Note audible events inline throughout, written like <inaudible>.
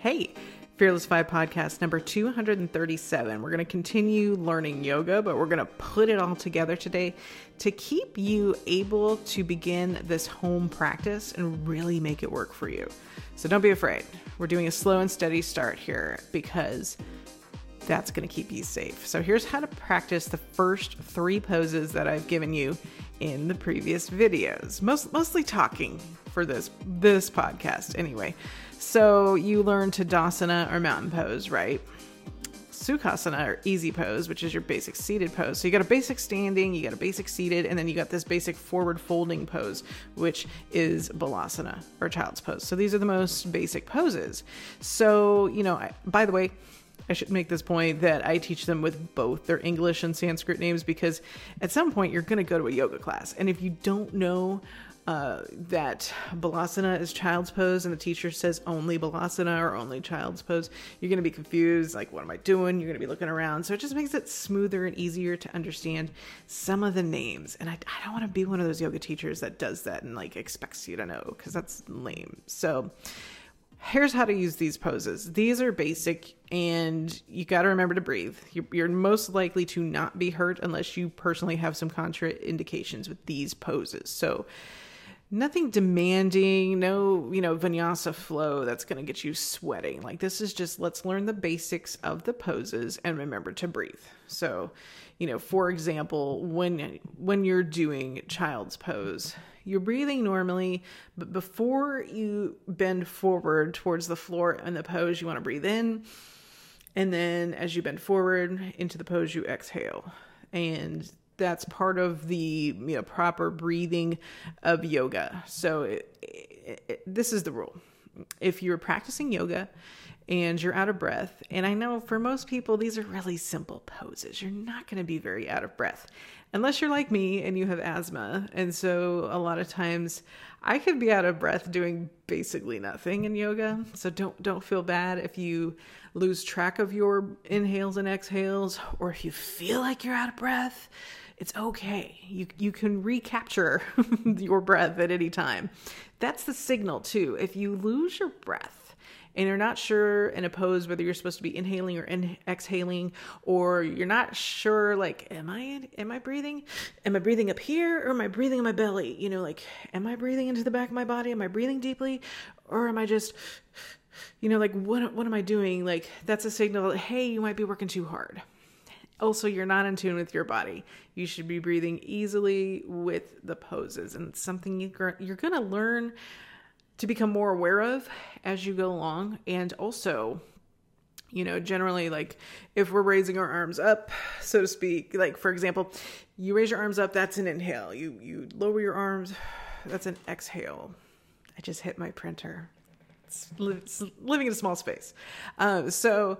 Hey, Fearless Five podcast number 237. We're going to continue learning yoga, but we're going to put it all together today to keep you able to begin this home practice and really make it work for you. So don't be afraid. We're doing a slow and steady start here because that's going to keep you safe. So here's how to practice the first three poses that I've given you in the previous videos. Most mostly talking for this this podcast anyway. So you learn Tadasana or mountain pose, right? Sukhasana or easy pose, which is your basic seated pose. So you got a basic standing, you got a basic seated, and then you got this basic forward folding pose, which is Balasana or child's pose. So these are the most basic poses. So, you know, I, by the way, I should make this point that I teach them with both their English and Sanskrit names because at some point you're going to go to a yoga class. And if you don't know uh, that balasana is child's pose and the teacher says only balasana or only child's pose, you're going to be confused. Like, what am I doing? You're going to be looking around. So it just makes it smoother and easier to understand some of the names. And I, I don't want to be one of those yoga teachers that does that and like expects you to know because that's lame. So, here's how to use these poses. These are basic, and you got to remember to breathe. You're, most likely to not be hurt unless you personally have some contraindications with these poses. So, nothing demanding, no, you know, vinyasa flow that's going to get you sweating. Like, this is just let's learn the basics of the poses and remember to breathe. So, you know, for example, when when you're doing child's pose, you're breathing normally, but before you bend forward towards the floor in the pose, you want to breathe in. And then as you bend forward into the pose, you exhale. And that's part of the you know, proper breathing of yoga. So it, it, it, this is the rule. If you're practicing yoga and you're out of breath, and I know for most people these are really simple poses, you're not going to be very out of breath unless you're like me and you have asthma. And so a lot of times I could be out of breath doing basically nothing in yoga. So don't don't feel bad if you lose track of your inhales and exhales or if you feel like you're out of breath. It's okay. You you can recapture <laughs> your breath at any time. That's the signal too. If you lose your breath and you're not sure in a pose whether you're supposed to be inhaling or in- exhaling or you're not sure like am i am i breathing am i breathing up here or am i breathing in my belly you know like am i breathing into the back of my body am i breathing deeply or am i just you know like what what am i doing like that's a signal that hey you might be working too hard also you're not in tune with your body you should be breathing easily with the poses and something you, you're going to learn to become more aware of as you go along. And also, you know, generally, like if we're raising our arms up, so to speak, like for example, you raise your arms up, that's an inhale. You you lower your arms, that's an exhale. I just hit my printer. It's, it's living in a small space. Uh, so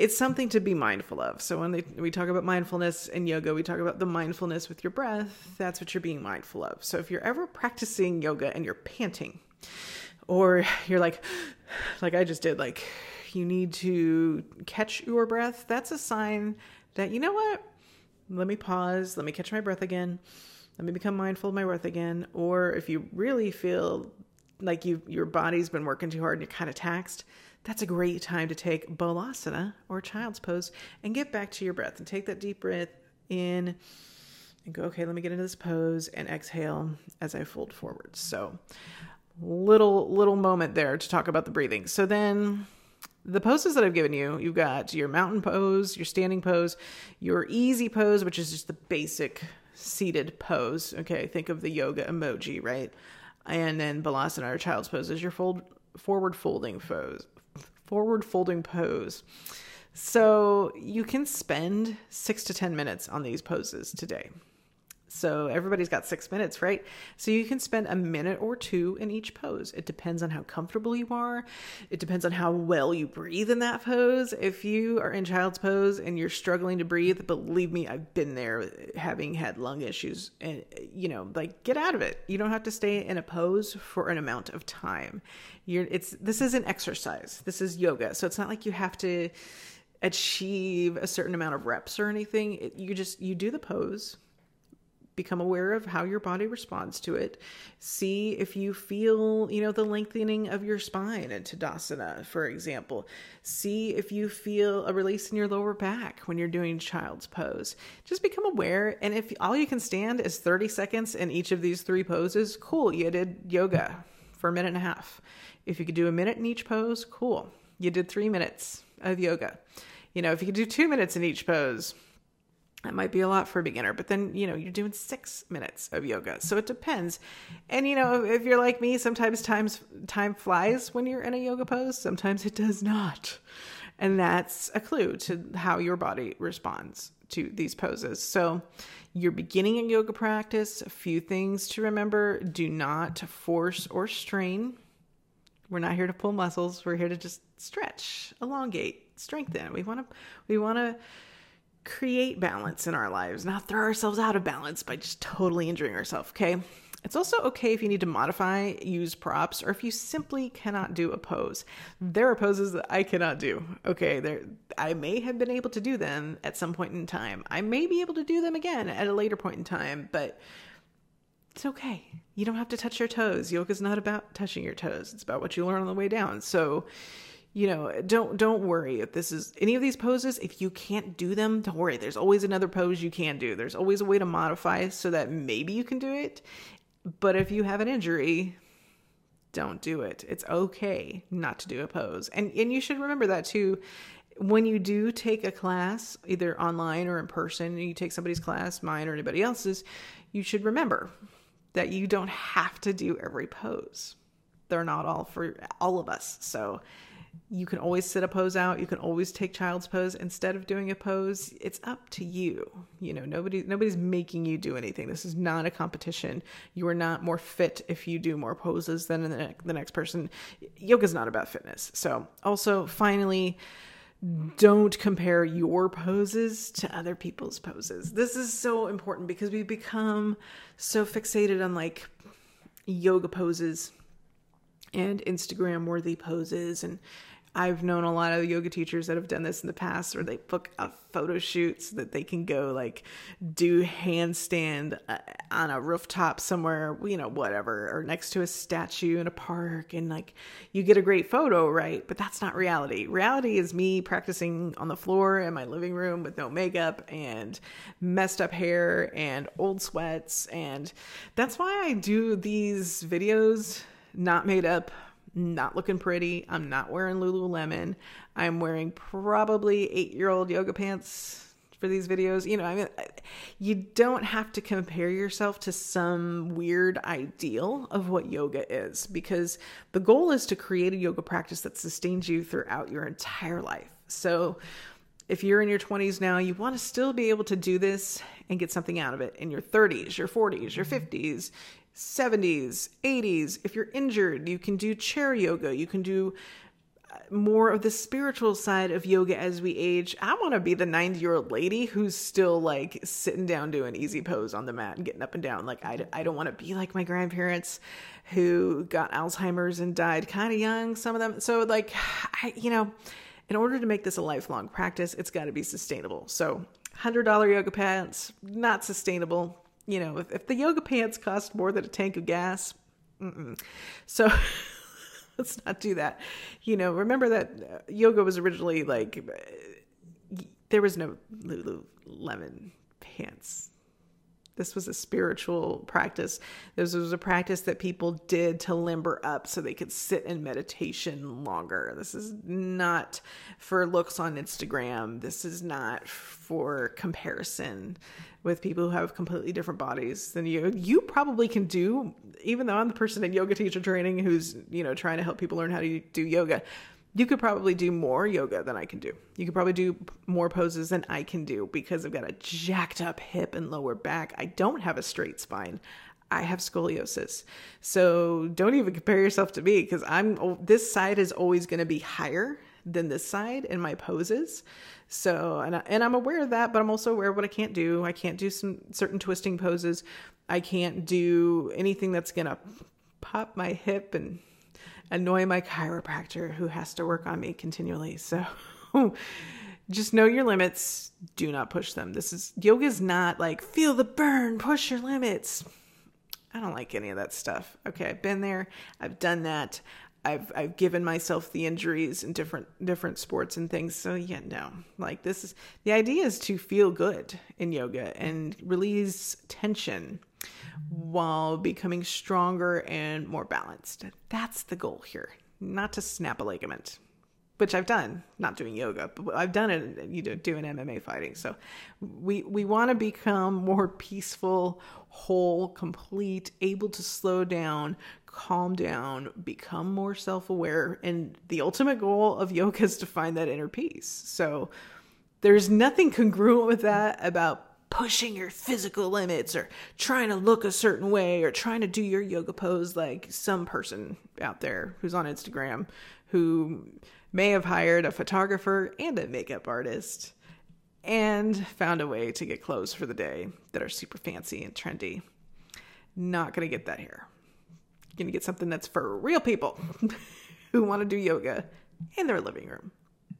it's something to be mindful of. So when they, we talk about mindfulness in yoga, we talk about the mindfulness with your breath. That's what you're being mindful of. So if you're ever practicing yoga and you're panting, or you're like <sighs> like I just did like you need to catch your breath that's a sign that you know what let me pause let me catch my breath again let me become mindful of my breath again or if you really feel like you your body's been working too hard and you're kind of taxed that's a great time to take balasana or child's pose and get back to your breath and take that deep breath in and go okay let me get into this pose and exhale as i fold forward so little little moment there to talk about the breathing. So then the poses that I've given you, you've got your mountain pose, your standing pose, your easy pose, which is just the basic seated pose. Okay, think of the yoga emoji, right? And then Balasana or child's pose is your fold forward folding pose. Forward folding pose. So you can spend six to 10 minutes on these poses today. So everybody's got six minutes, right? So you can spend a minute or two in each pose. It depends on how comfortable you are. It depends on how well you breathe in that pose. If you are in child's pose and you're struggling to breathe, believe me, I've been there having had lung issues and, you know, like get out of it. You don't have to stay in a pose for an amount of time. You're, it's, this is an exercise. This is yoga. So it's not like you have to achieve a certain amount of reps or anything. It, you just, you do the pose become aware of how your body responds to it. See if you feel, you know, the lengthening of your spine in Tadasana, for example. See if you feel a release in your lower back when you're doing child's pose. Just become aware. And if all you can stand is 30 seconds in each of these three poses, cool, you did yoga for a minute and a half. If you could do a minute in each pose, cool. You did three minutes of yoga. You know, if you could do two minutes in each pose, that might be a lot for a beginner, but then, you know, you're doing six minutes of yoga. So it depends. And, you know, if you're like me, sometimes times time flies when you're in a yoga pose, sometimes it does not. And that's a clue to how your body responds to these poses. So you're beginning a yoga practice. A few things to remember do not force or strain. We're not here to pull muscles. We're here to just stretch, elongate, strengthen. We want to, we want to, create balance in our lives, not throw ourselves out of balance by just totally injuring ourselves, okay? It's also okay if you need to modify, use props, or if you simply cannot do a pose. There are poses that I cannot do. Okay, there I may have been able to do them at some point in time. I may be able to do them again at a later point in time, but it's okay. You don't have to touch your toes. Yoga is not about touching your toes. It's about what you learn on the way down. So you know don't don't worry if this is any of these poses if you can't do them don't worry. There's always another pose you can do. There's always a way to modify so that maybe you can do it. But if you have an injury don't do it. It's okay not to do a pose. And and you should remember that too. When you do take a class either online or in person you take somebody's class mine or anybody else's you should remember that you don't have to do every pose. They're not all for all of us. So you can always sit a pose out. You can always take child's pose instead of doing a pose. It's up to you. You know, nobody nobody's making you do anything. This is not a competition. You are not more fit if you do more poses than the, the next person. Yoga's not about fitness. So, also finally, don't compare your poses to other people's poses. This is so important because we become so fixated on like yoga poses and Instagram worthy poses and I've known a lot of yoga teachers that have done this in the past where they book a photo shoot so that they can go like do handstand uh, on a rooftop somewhere, you know, whatever, or next to a statue in a park and like you get a great photo, right? But that's not reality. Reality is me practicing on the floor in my living room with no makeup and messed up hair and old sweats. And that's why I do these videos not made up not looking pretty. I'm not wearing Lululemon. I'm wearing probably eight year old yoga pants for these videos. You know, I mean, you don't have to compare yourself to some weird ideal of what yoga is because the goal is to create a yoga practice that sustains you throughout your entire life. So, if you're in your 20s now, you want to still be able to do this and get something out of it in your 30s, your 40s, your mm-hmm. 50s, 70s, 80s. If you're injured, you can do chair yoga. You can do uh, more of the spiritual side of yoga as we age. I want to be the 90 year old lady who's still like sitting down doing easy pose on the mat and getting up and down. Like, I, I don't want to be like my grandparents who got Alzheimer's and died kind of young, some of them. So, like, I, you know, in order to make this a lifelong practice, it's got to be sustainable. So, $100 yoga pants, not sustainable you know, if, if the yoga pants cost more than a tank of gas, mm-mm. so <laughs> let's not do that. You know, remember that uh, yoga was originally like there was no Lululemon pants this was a spiritual practice. This was a practice that people did to limber up so they could sit in meditation longer. This is not for looks on Instagram. This is not for comparison with people who have completely different bodies than you. You probably can do, even though I'm the person in yoga teacher training who's, you know, trying to help people learn how to do yoga you could probably do more yoga than I can do. You could probably do more poses than I can do because I've got a jacked up hip and lower back. I don't have a straight spine. I have scoliosis. So don't even compare yourself to me because I'm oh, this side is always going to be higher than this side in my poses. So and I, and I'm aware of that, but I'm also aware of what I can't do. I can't do some certain twisting poses. I can't do anything that's going to pop my hip and annoy my chiropractor who has to work on me continually. So <laughs> just know your limits. Do not push them. This is yoga is not like feel the burn, push your limits. I don't like any of that stuff. Okay, I've been there. I've done that. I've I've given myself the injuries in different different sports and things. So yeah, no. Like this is the idea is to feel good in yoga and release tension while becoming stronger and more balanced. That's the goal here. Not to snap a ligament which I've done, not doing yoga, but I've done it, you know, doing MMA fighting. So we we want to become more peaceful, whole, complete, able to slow down, calm down, become more self-aware, and the ultimate goal of yoga is to find that inner peace. So there's nothing congruent with that about pushing your physical limits or trying to look a certain way or trying to do your yoga pose like some person out there who's on Instagram who may have hired a photographer and a makeup artist and found a way to get clothes for the day that are super fancy and trendy. Not going to get that here. Going to get something that's for real people <laughs> who want to do yoga in their living room.